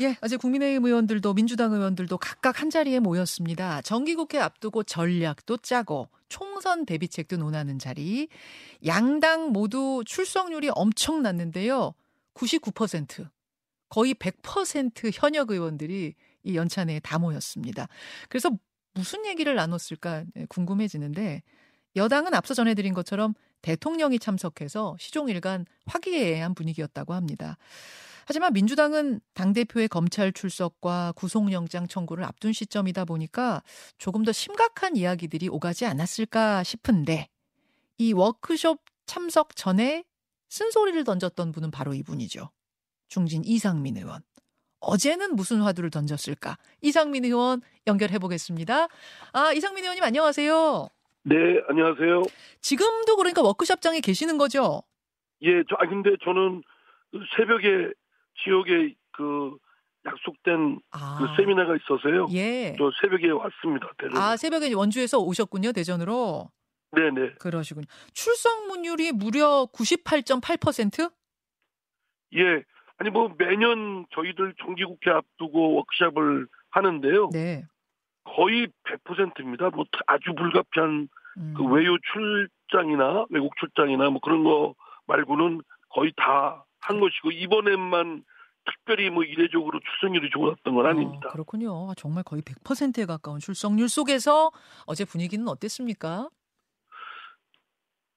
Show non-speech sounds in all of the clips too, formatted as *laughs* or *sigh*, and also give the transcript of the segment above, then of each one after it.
예, 어제 국민의힘 의원들도 민주당 의원들도 각각 한 자리에 모였습니다. 정기국회 앞두고 전략도 짜고 총선 대비책도 논하는 자리. 양당 모두 출석률이 엄청났는데요. 99%. 거의 100% 현역 의원들이 이 연찬회에 다 모였습니다. 그래서 무슨 얘기를 나눴을까 네, 궁금해지는데 여당은 앞서 전해드린 것처럼 대통령이 참석해서 시종일관 화기애애한 분위기였다고 합니다. 하지만 민주당은 당대표의 검찰 출석과 구속영장 청구를 앞둔 시점이다 보니까 조금 더 심각한 이야기들이 오가지 않았을까 싶은데 이 워크숍 참석 전에 쓴소리를 던졌던 분은 바로 이분이죠. 중진 이상민 의원. 어제는 무슨 화두를 던졌을까? 이상민 의원 연결해 보겠습니다. 아, 이상민 의원님 안녕하세요. 네, 안녕하세요. 지금도 그러니까 워크숍장에 계시는 거죠? 예, 저, 아, 근데 저는 새벽에 지역에 그 약속된 아. 그 세미나가 있어서요. 예. 저 새벽에 왔습니다. 대전. 아, 새벽에 원주에서 오셨군요, 대전으로. 네네. 그러시군요. 출석문율이 무려 98.8%? 예. 아니 뭐 매년 저희들 정기국회 앞두고 워크숍을 하는데요. 네. 거의 100%입니다. 뭐 아주 불가피한 음. 그 외유 출장이나 외국 출장이나 뭐 그런 거 말고는 거의 다 한 것이고 이번에만 특별히 뭐 이례적으로 출석률이 좋았던 건 아닙니다. 아, 그렇군요. 아, 정말 거의 100%에 가까운 출석률 속에서 어제 분위기는 어땠습니까?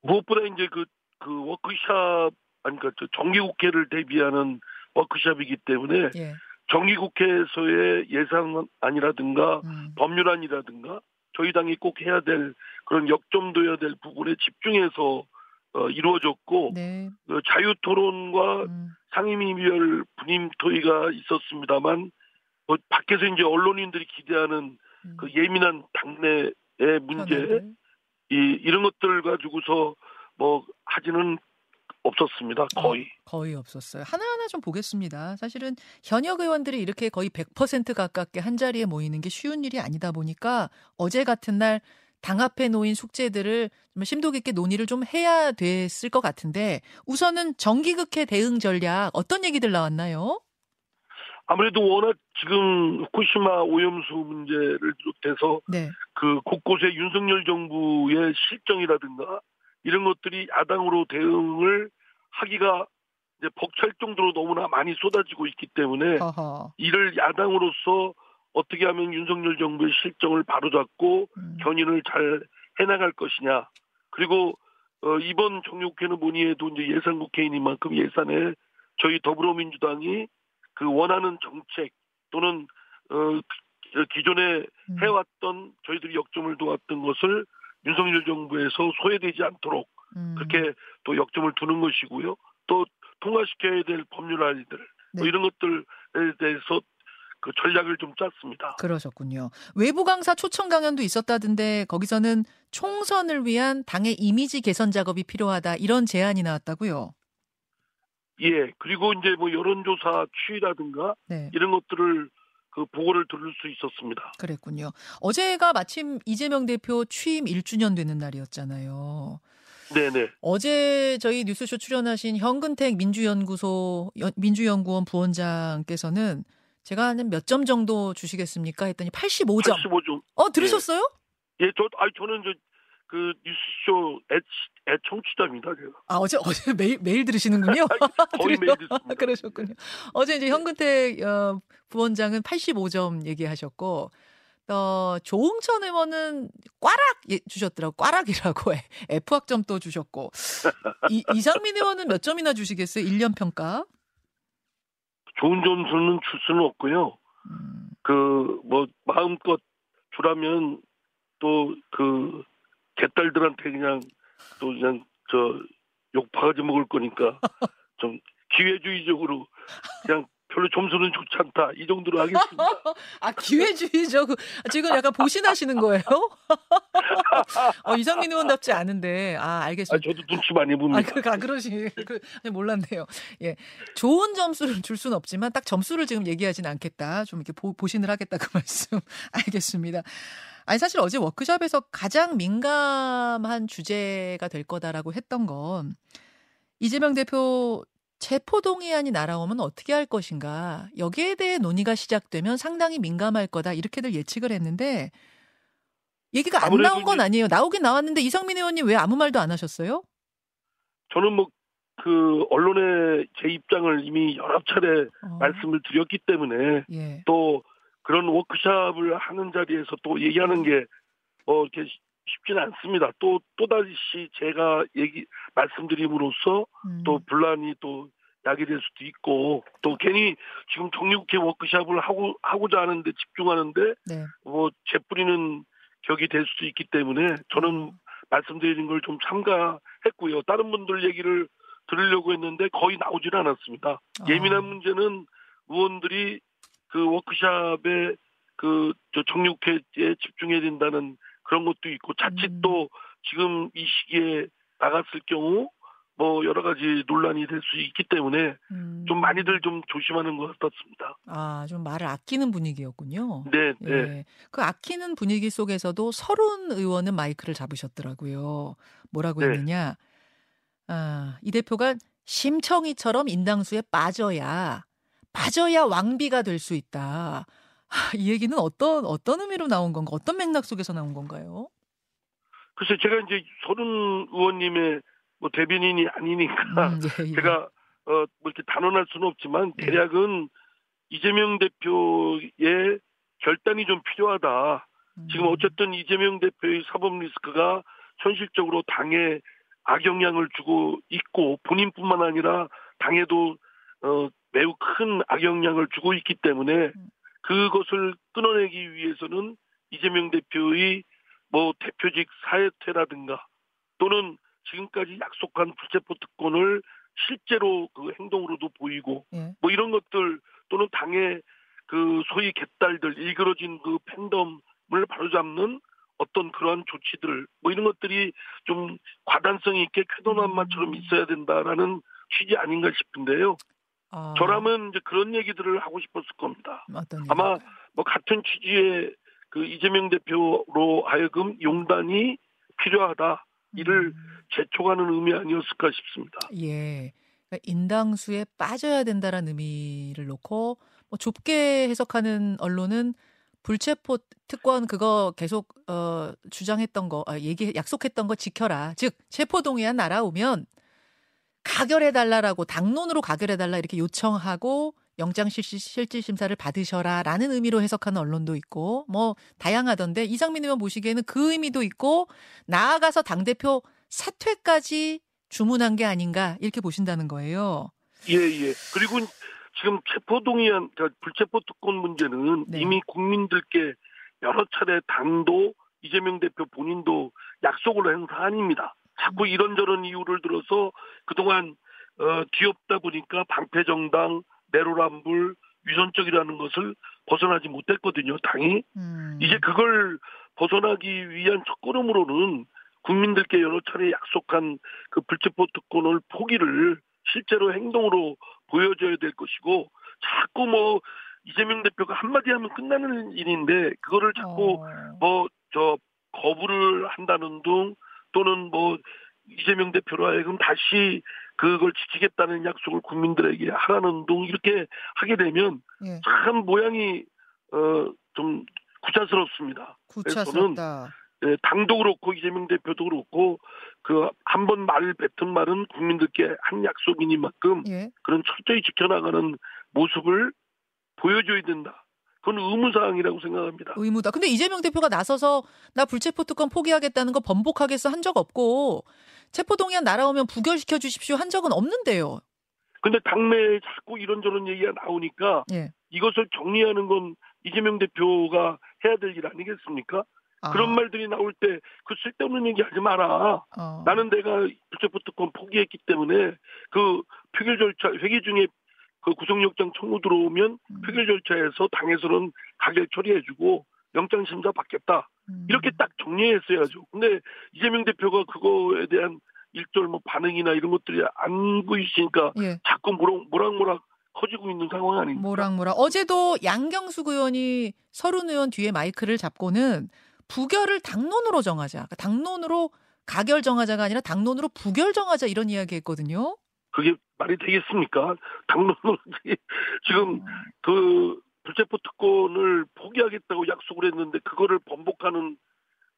무엇보다 이제 그, 그 워크샵, 아니, 그러니까 저 정기국회를 대비하는 워크샵이기 때문에 예. 정기국회에서의 예산안이라든가 음. 법률안이라든가 저희 당이 꼭 해야 될 그런 역점도해야 될 부분에 집중해서 어, 이루어졌고 네. 그 자유토론과 음. 상임위별 분임 토의가 있었습니다만 뭐 밖에서 이제 언론인들이 기대하는 음. 그 예민한 당내의 문제. 이 이런 것들 가지고서 뭐 하지는 없었습니다. 거의. 어, 거의 없었어요. 하나하나 좀 보겠습니다. 사실은 현역 의원들이 이렇게 거의 100% 가깝게 한 자리에 모이는 게 쉬운 일이 아니다 보니까 어제 같은 날 당 앞에 놓인 숙제들을 좀 심도 깊게 논의를 좀 해야 됐을 것 같은데 우선은 정기국회 대응 전략 어떤 얘기들 나왔나요? 아무래도 워낙 지금 후쿠시마 오염수 문제를 비롯해서 네. 그 곳곳에 윤석열 정부의 실정이라든가 이런 것들이 야당으로 대응을 하기가 이제 벅찰 정도로 너무나 많이 쏟아지고 있기 때문에 허허. 이를 야당으로서 어떻게 하면 윤석열 정부의 실정을 바로잡고 음. 견인을 잘 해나갈 것이냐. 그리고 어, 이번 정육회는 뭐니 해도 이제 예산 국회의원이만큼 예산에 저희 더불어민주당이 그 원하는 정책 또는 어, 그 기존에 음. 해왔던 저희들이 역점을 두었던 것을 윤석열 정부에서 소외되지 않도록 음. 그렇게 또 역점을 두는 것이고요. 또 통과시켜야 될 법률안들 뭐 네. 이런 것들에 대해서 그 전략을 좀 짰습니다. 그러셨군요. 외부 강사 초청 강연도 있었다던데 거기서는 총선을 위한 당의 이미지 개선 작업이 필요하다 이런 제안이 나왔다고요. 예. 그리고 이제 뭐 여론조사 추이라든가 네. 이런 것들을 그 보고를 들을 수 있었습니다. 그랬군요. 어제가 마침 이재명 대표 취임 1주년 되는 날이었잖아요. 네네. 어제 저희 뉴스쇼 출연하신 현근택 민주연구소 연- 민주연구원 부원장께서는 제가 한 몇 점 정도 주시겠습니까? 했더니 85점. 85점. 어 들으셨어요? 예, 저, 아니, 저는 저, 그, 뉴스쇼 애, 애 청취자입니다, 제가. 아 어제 어제 *laughs* 매일 매일 들으시는군요. *laughs* 거의? *laughs* 매일 듣습니다. 그러셨군요. 어제 이제 현근택 어, 부원장은 85점 얘기하셨고 어, 조응천 의원은 꽈락 예, 주셨더라고. 꽈락이라고 해. F 학점 또 주셨고 이, 이상민 의원은 몇 점이나 주시겠어요? 1년 평가? 좋은 점수는 줄 수는 없고요. 음, 그, 뭐, 마음껏 주라면 또 그, 개딸들한테 그냥 또 그냥 저, 욕 바가지 먹을 거니까 *laughs* 좀 기회주의적으로 그냥 별로 점수는 좋지 않다. 이 정도로 하겠습니다. *laughs* 아 기회주의적 지금 약간 보신하시는 거예요? *laughs* 어, 이상민 의원답지 않은데 아 아, 알겠습니다. 저도 눈치 많이 아, 봅니다. 그, 아 그러시, 그, 몰랐네요. 예. 좋은 점수를 줄 수는 없지만 딱 점수를 지금 얘기하진 않겠다. 좀 이렇게 보, 보신을 하겠다. 그 *laughs* 말씀. 알겠습니다. 아니, 사실 어제 워크숍에서 가장 민감한 주제가 될 거다라고 했던 건 이재명 대표 체포동의안이 날아오면 어떻게 할 것인가. 여기에 대해 논의가 시작되면 상당히 민감할 거다. 이렇게들 예측을 했는데 얘기가 안 나온 건 아니에요. 나오긴 나왔는데 이상민 의원님 왜 아무 말도 안 하셨어요? 저는 뭐 그 언론에 제 입장을 이미 여러 차례 어. 말씀을 드렸기 때문에 예. 또 그런 워크샵을 하는 자리에서 또 얘기하는 게 어, 이렇게 쉽지는 않습니다. 또, 또다시 제가 얘기, 말씀드림으로써 음. 또 분란이 또 야기될 수도 있고 또 괜히 지금 정육회 워크샵을 하고, 하고자 하는데 집중하는데 네. 뭐 재뿌리는 격이 될 수도 있기 때문에 저는 음. 말씀드리는 걸 좀 참가했고요. 다른 분들 얘기를 들으려고 했는데 거의 나오질 않았습니다. 아. 예민한 문제는 의원들이 그 워크샵에 그 저 정육회에 집중해야 된다는 그런 것도 있고 자칫 음. 또 지금 이 시기에 나갔을 경우 뭐 여러 가지 논란이 될 수 있기 때문에 음. 좀 많이들 좀 조심하는 것 같습니다. 아, 좀 말을 아끼는 분위기였군요. 네, 네. 예. 그 아끼는 분위기 속에서도 서른 의원은 마이크를 잡으셨더라고요. 뭐라고 네. 했느냐? 아, 이 대표가 심청이처럼 인당수에 빠져야 빠져야 왕비가 될 수 있다. 이 얘기는 어떤 어떤 의미로 나온 건가? 어떤 맥락 속에서 나온 건가요? 글쎄 제가 이제 서른 의원님의 뭐 대변인이 아니니까 음, 예, 예. 제가 어 뭐 이렇게 단언할 수는 없지만 예. 대략은 예. 이재명 대표의 결단이 좀 필요하다. 음. 지금 어쨌든 이재명 대표의 사법 리스크가 현실적으로 당에 악영향을 주고 있고 본인뿐만 아니라 당에도 어 매우 큰 악영향을 주고 있기 때문에 음. 그것을 끊어내기 위해서는 이재명 대표의 뭐 대표직 사퇴라든가 또는 지금까지 약속한 불체포 특권을 실제로 그 행동으로도 보이고 예. 뭐 이런 것들 또는 당의 그 소위 개딸들 일그러진 그 팬덤을 바로잡는 어떤 그러한 조치들 뭐 이런 것들이 좀 과단성 있게 쾌도난마처럼 음. 있어야 된다라는 취지 아닌가 싶은데요. 아. 저라면 이제 그런 얘기들을 하고 싶었을 겁니다. 아마 뭐 같은 취지의 그 이재명 대표로 하여금 용단이 필요하다. 이를 음. 재촉하는 의미 아니었을까 싶습니다. 예. 그러니까 인당수에 빠져야 된다라는 의미를 놓고 뭐 좁게 해석하는 언론은 불체포 특권 그거 계속 어 주장했던 거 아, 얘기 약속했던 거 지켜라. 즉 체포 동의안 날아오면 가결해 달라라고 당론으로 가결해 달라 이렇게 요청하고 영장 실질, 실질 심사를 받으셔라라는 의미로 해석하는 언론도 있고 뭐 다양하던데 이상민 의원 보시기에는 그 의미도 있고 나아가서 당 대표 사퇴까지 주문한 게 아닌가 이렇게 보신다는 거예요. 예, 예. 그리고 지금 체포동의안, 불체포 특권 문제는 네. 이미 국민들께 여러 차례 당도 이재명 대표 본인도 약속을 한 사안입니다. 자꾸 이런저런 이유를 들어서 그동안 어, 뒤엎다 보니까 방패정당, 내로남불, 위선적이라는 것을 벗어나지 못했거든요, 당이. 음. 이제 그걸 벗어나기 위한 첫 걸음으로는 국민들께 여러 차례 약속한 그 불체포 특권을 포기를 실제로 행동으로 보여줘야 될 것이고 자꾸 뭐 이재명 대표가 한마디 하면 끝나는 일인데 그거를 자꾸 어. 뭐저 거부를 한다는 등 또는 뭐 이재명 대표로 하여금 다시 그걸 지키겠다는 약속을 국민들에게 하라는 등 이렇게 하게 되면 예. 참 모양이 어 좀 구차스럽습니다. 구차스럽다. 예, 당도 그렇고 이재명 대표도 그렇고 그 한 번 말을 뱉은 말은 국민들께 한 약속이니만큼 예. 그런 철저히 지켜나가는 모습을 보여줘야 된다. 그건 의무사항이라고 생각합니다. 의무다. 근데 이재명 대표가 나서서 나 불체포 특권 포기하겠다는 거 번복하겠어 한 적 없고 체포동의안 날아오면 부결시켜 주십시오 한 적은 없는데요. 근데 당내에 자꾸 이런저런 얘기가 나오니까 예. 이것을 정리하는 건 이재명 대표가 해야 될 일 아니겠습니까? 아. 그런 말들이 나올 때 그 쓸데없는 얘기 하지 마라. 어. 나는 내가 불체포 특권 포기했기 때문에 그 표결 절차 회기 중에 그 구속영장 청구 들어오면 음. 표결 절차에서 당에서는 가결 처리해주고 영장 심사 받겠다. 음. 이렇게 딱 정리했어야죠. 근데 이재명 대표가 그거에 대한 일절 뭐 반응이나 이런 것들이 안 보이시니까 예. 자꾸 모락, 모락모락 커지고 있는 상황 아닙니까? 모락모락. 어제도 양경숙 의원이 서른 의원 뒤에 마이크를 잡고는 부결을 당론으로 정하자. 그러니까 당론으로 가결 정하자가 아니라 당론으로 부결 정하자 이런 이야기 했거든요. 그게 말이 되겠습니까? 당론으로 *laughs* 지금 음. 그 불체포 특권을 포기하겠다고 약속을 했는데 그거를 번복하는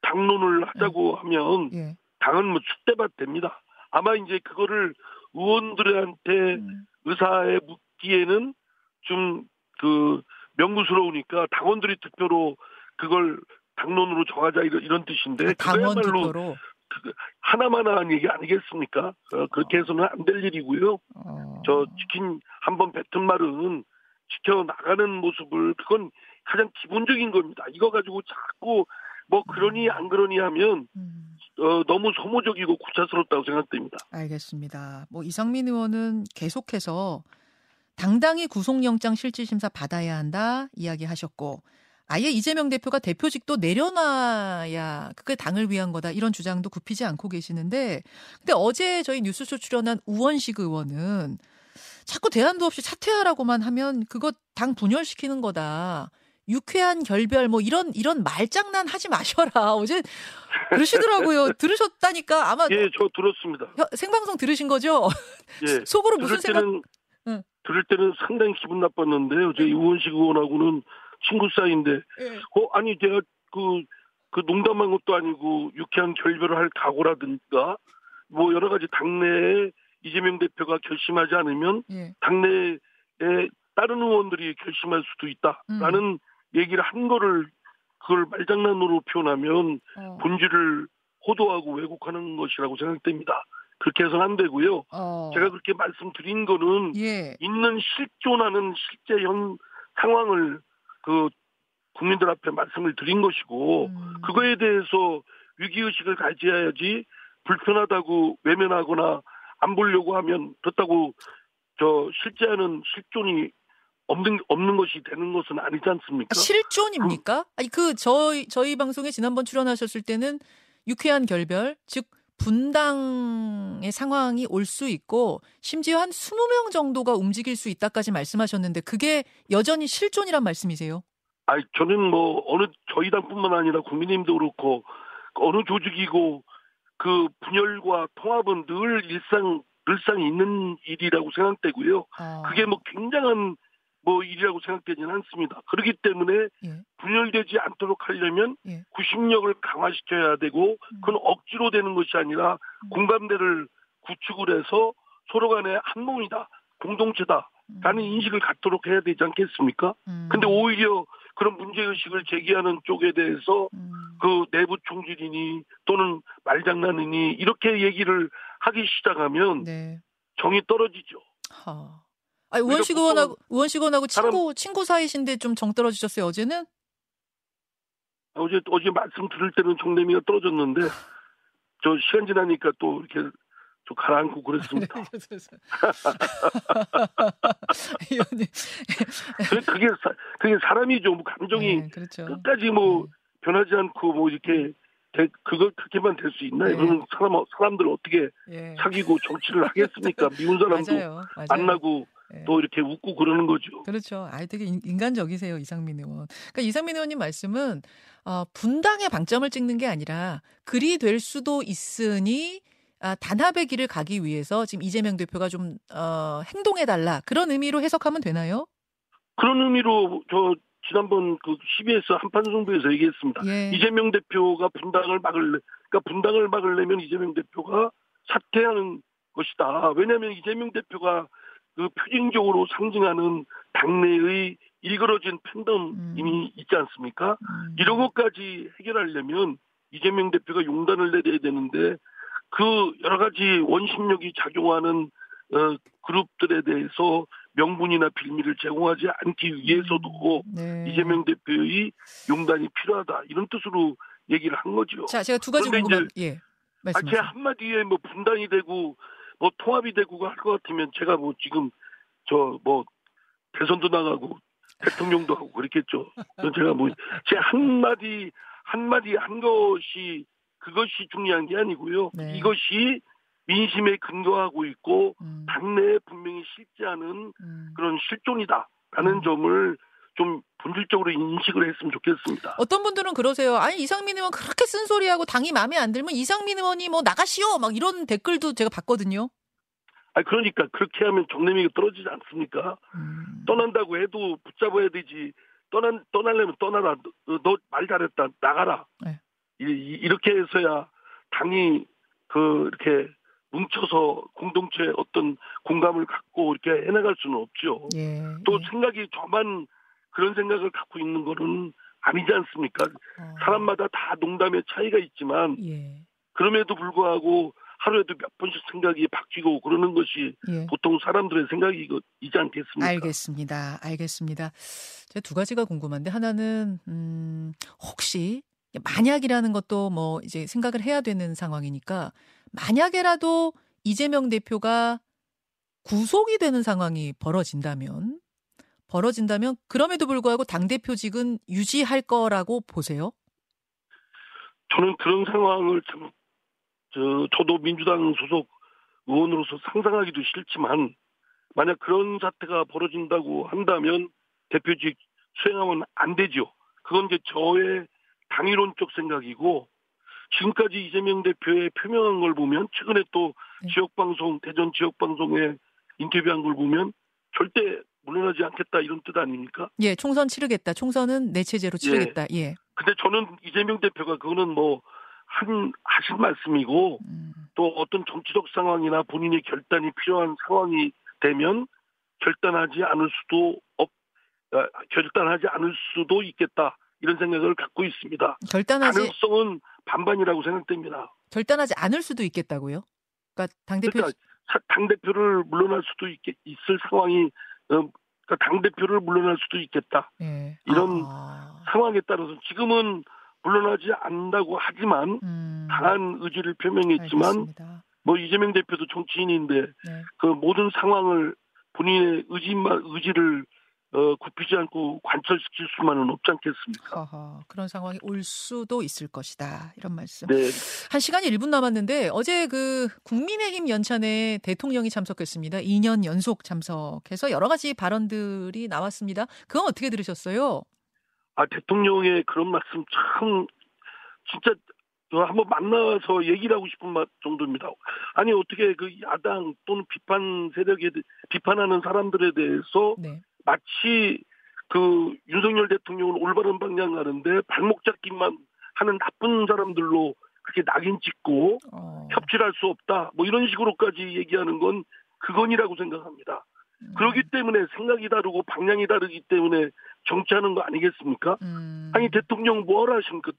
당론을 하자고 하면 예. 당은 뭐 숫대밭 됩니다. 아마 이제 그거를 의원들한테 음. 의사에 묻기에는 좀 그 명구스러우니까 당원들이 투표로 그걸 당론으로 정하자 이런, 이런 뜻인데 아, 당원 그거야말로 투표로. 그 하나만한 한 얘기 아니겠습니까? 어, 그렇게 해서는 안 될 일이고요. 어. 저 치킨 한번 뱉은 말은 지켜 나가는 모습을 그건 가장 기본적인 겁니다. 이거 가지고 자꾸 뭐 그러니 안 그러니 하면 음. 어, 너무 소모적이고 구차스럽다고 생각됩니다. 알겠습니다. 뭐 이상민 의원은 계속해서 당당히 구속영장 실질심사 받아야 한다 이야기하셨고 아예 이재명 대표가 대표직도 내려놔야 그게 당을 위한 거다 이런 주장도 굽히지 않고 계시는데 근데 어제 저희 뉴스쇼 출연한 우원식 의원은 자꾸 대안도 없이 사퇴하라고만 하면 그거 당 분열시키는 거다. 유쾌한 결별 뭐 이런 이런 말장난 하지 마셔라. *laughs* 어제 그러시더라고요. 들으셨다니까 아마 예, 저 들었습니다. 혀- 생방송 들으신 거죠? 예. 속으로 무슨 생각? 때는 응. 들을 때는 상당히 기분 나빴는데요. 제 우원식 의원하고는 친구 사이인데 예. 어 아니 제가 그, 그 농담한 것도 아니고 유쾌한 결별을 할 각오라든가 뭐 여러 가지 당내에 이재명 대표가 결심하지 않으면 예. 당내에 다른 의원들이 결심할 수도 있다라는 얘기를 한 거를 그걸 말장난으로 표현하면 어. 본질을 호도하고 왜곡하는 것이라고 생각됩니다. 그렇게 해서는 안 되고요. 어. 제가 그렇게 말씀드린 거는 예. 있는 실존하는 실제 현 상황을 그 국민들 앞에 말씀을 드린 것이고 음. 그거에 대해서 위기 의식을 가져야지 불편하다고 외면하거나 안 보려고 하면 그렇다고 저 실제하는 실존이 없는 없는 것이 되는 것은 아니지 않습니까? 아, 실존입니까? 아니 그 저희 저희 방송에 지난번 출연하셨을 때는 유쾌한 결별 즉 분당의 상황이 올 수 있고 심지어 한 20명 정도가 움직일 수 있다까지 말씀하셨는데 그게 여전히 실존이란 말씀이세요? 아니 저는 뭐 어느 저희 당뿐만 아니라 국민의힘도 그렇고 어느 조직이고 그 분열과 통합은 늘 일상 늘상 있는 일이라고 생각되고요. 어. 그게 뭐 굉장한 뭐 일이라고 생각되지는 않습니다. 그렇기 때문에 예. 분열되지 않도록 하려면 예. 구심력을 강화시켜야 되고 그건 억지로 되는 것이 아니라 음. 공감대를 구축을 해서 서로 간에 한 몸이다, 공동체다. 라는 인식을 갖도록 해야 되지 않겠습니까? 음. 근데 오히려 그런 문제의식을 제기하는 쪽에 대해서 음. 그 내부 총질이니 또는 말장난이니 이렇게 얘기를 하기 시작하면 네. 정이 떨어지죠. 하. 아니 우원식 의원하고 우원식 의원하고 사람- 친구 친구 사이신데 좀 정 떨어지셨어요 어제는? 어제 어제 말씀 들을 때는 정내미가 떨어졌는데 저 시간 지나니까 또 이렇게 좀 가라앉고 그랬습니다. *laughs* 의원님. *laughs* 그- 그게 사, 그게 사람이죠. 뭐 감정이 네, 그렇죠. 끝까지 뭐 변하지 않고 뭐 이렇게 되- 그거 그렇게만 될 수 있나요? 네. 그러면 사람 사람들 어떻게 예. 사귀고 정치를 하겠습니까? 미운 사람도 맞아요. 맞아요. 만나고 예. 또 이렇게 웃고 그러는 거죠. 그렇죠. 아, 되게 인- 인간적이세요, 이상민 의원. 그러니까 이상민 의원님 말씀은 어, 분당에 방점을 찍는 게 아니라 그리 될 수도 있으니 아, 단합의 길을 가기 위해서 지금 이재명 대표가 좀 어, 행동해 달라 그런 의미로 해석하면 되나요? 그런 의미로 저 지난번 그 CBS 한판 승부에서 얘기했습니다. 예. 이재명 대표가 분당을 막을 그러니까 분당을 막으려면 이재명 대표가 사퇴하는 것이다. 왜냐하면 이재명 대표가 그 표징적으로 상징하는 당내의 일그러진 팬덤이 있지 않습니까? 음. 이런 것까지 해결하려면 이재명 대표가 용단을 내려야 되는데 그 여러 가지 원심력이 작용하는 어, 그룹들에 대해서 명분이나 빌미를 제공하지 않기 위해서도 네. 이재명 대표의 용단이 필요하다 이런 뜻으로 얘기를 한 거죠. 자, 제가 두 가지 궁금한 예. 아, 제 말씀하세요. 한마디에 뭐 분당이 되고 뭐 통합이 되고 할 것 같으면 제가 뭐 지금 저 뭐 대선도 나가고 대통령도 하고 그랬겠죠. 제가 뭐 제 한마디 한마디 한 것이 그것이 중요한 게 아니고요. 네. 이것이 민심에 근거하고 있고 음, 당내에 분명히 실제하는 음. 그런 실존이다라는 음. 점을 좀 본질적으로 인식을 했으면 좋겠습니다. 어떤 분들은 그러세요. 아니 이상민 의원 그렇게 쓴소리하고 당이 마음에 안 들면 이상민 의원이 뭐 나가시오 막 이런 댓글도 제가 봤거든요. 아 그러니까 그렇게 하면 정내미가 떨어지지 않습니까? 음. 떠난다고 해도 붙잡아야 되지. 떠난 떠나려면 떠나라. 너 말 잘했다. 나가라. 네. 이, 이렇게 해서야 당이 그 이렇게 뭉쳐서 공동체 어떤 공감을 갖고 이렇게 해나갈 수는 없죠. 예, 또 예. 생각이 저만 그런 생각을 갖고 있는 거는 아니지 않습니까? 어. 사람마다 다 농담의 차이가 있지만 예. 그럼에도 불구하고 하루에도 몇 번씩 생각이 바뀌고 그러는 것이 예. 보통 사람들의 생각이지 않겠습니까? 알겠습니다. 알겠습니다. 제가 두 가지가 궁금한데 하나는 음, 혹시 만약이라는 것도 뭐 이제 생각을 해야 되는 상황이니까 만약에라도 이재명 대표가 구속이 되는 상황이 벌어진다면 벌어진다면 그럼에도 불구하고 당 대표직은 유지할 거라고 보세요? 저는 그런 상황을 참, 저, 저도 민주당 소속 의원으로서 상상하기도 싫지만 만약 그런 사태가 벌어진다고 한다면 대표직 수행하면 안 되죠. 그건 이제 저의 당위론적 생각이고 지금까지 이재명 대표의 표명한 걸 보면 최근에 또 네. 지역방송 대전 지역방송에 인터뷰한 걸 보면 절대 물러나지 않겠다 이런 뜻 아닙니까? 예, 총선 치르겠다. 총선은 내 체제로 치르겠다. 예. 예. 근데 저는 이재명 대표가 그거는 뭐 한 하신 말씀이고 음. 또 어떤 정치적 상황이나 본인의 결단이 필요한 상황이 되면 결단하지 않을 수도 없 아, 결단하지 않을 수도 있겠다 이런 생각을 갖고 있습니다. 결단하지 가능성은 반반이라고 생각됩니다. 결단하지 않을 수도 있겠다고요? 그러니까 당 대표 그러니까 당 대표를 물러날 수도 있, 있을 상황이 어, 그러니까 당 대표를 물러날 수도 있겠다. 네. 이런 아. 상황에 따라서 지금은 물러나지 않는다고 하지만 음. 강한 의지를 표명했지만 알겠습니다. 뭐 이재명 대표도 정치인인데 네. 그 모든 상황을 본인의 의지만 의지를 어, 굽히지 않고 관철시킬 수만은 없지 않겠습니까? 허허, 그런 상황이 올 수도 있을 것이다. 이런 말씀. 네. 한 시간이 1분 남았는데 어제 그 국민의힘 연찬에 대통령이 참석했습니다. 2년 연속 참석해서 여러 가지 발언들이 나왔습니다. 그건 어떻게 들으셨어요? 아, 대통령의 그런 말씀 참 진짜 한번 만나서 얘기를 하고 싶은 정도입니다. 아니 어떻게 그 야당 또는 비판 세력에 비판하는 사람들에 대해서 네. 마치 그 윤석열 대통령은 올바른 방향 가는데 발목 잡기만 하는 나쁜 사람들로 그렇게 낙인 찍고 어. 협치할 수 없다 뭐 이런 식으로까지 얘기하는 건 그건이라고 생각합니다. 음. 그렇기 때문에 생각이 다르고 방향이 다르기 때문에 정치하는 거 아니겠습니까? 음. 아니 대통령 뭐하러 하신 그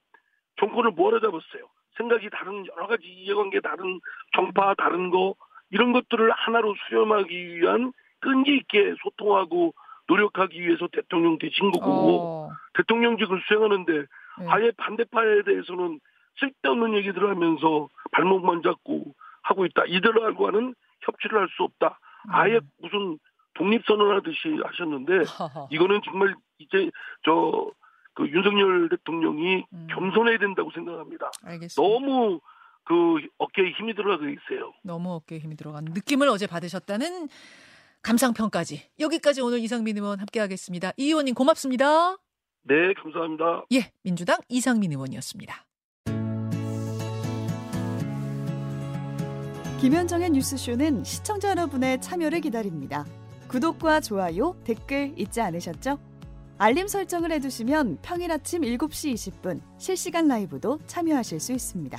정권을 뭐하러 잡았어요? 생각이 다른 여러 가지 이해관계 다른 정파 다른 거 이런 것들을 하나로 수렴하기 위한 끈기 있게 소통하고 노력하기 위해서 대통령 되신 거고 어. 대통령직을 수행하는데 네. 아예 반대파에 대해서는 쓸데없는 얘기들을 하면서 발목만 잡고 하고 있다. 이들하고는 협치를 할 수 없다. 아예 음. 무슨 독립선언하듯이 하셨는데 *laughs* 이거는 정말 이제 저 그 윤석열 대통령이 음. 겸손해야 된다고 생각합니다. 알겠습니다. 너무 그 어깨에 힘이 들어가 있어요. 너무 어깨에 힘이 들어간 느낌을 어제 받으셨다는 감상평까지 여기까지 오늘 이상민 의원 함께하겠습니다. 이 의원님 고맙습니다. 네, 감사합니다. 예, 민주당 이상민 의원이었습니다. 김현정의 뉴스쇼는 시청자 여러분의 참여를 기다립니다. 구독과 좋아요, 댓글 잊지 않으셨죠? 알림 설정을 해두시면 평일 아침 7시 20분 실시간 라이브도 참여하실 수 있습니다.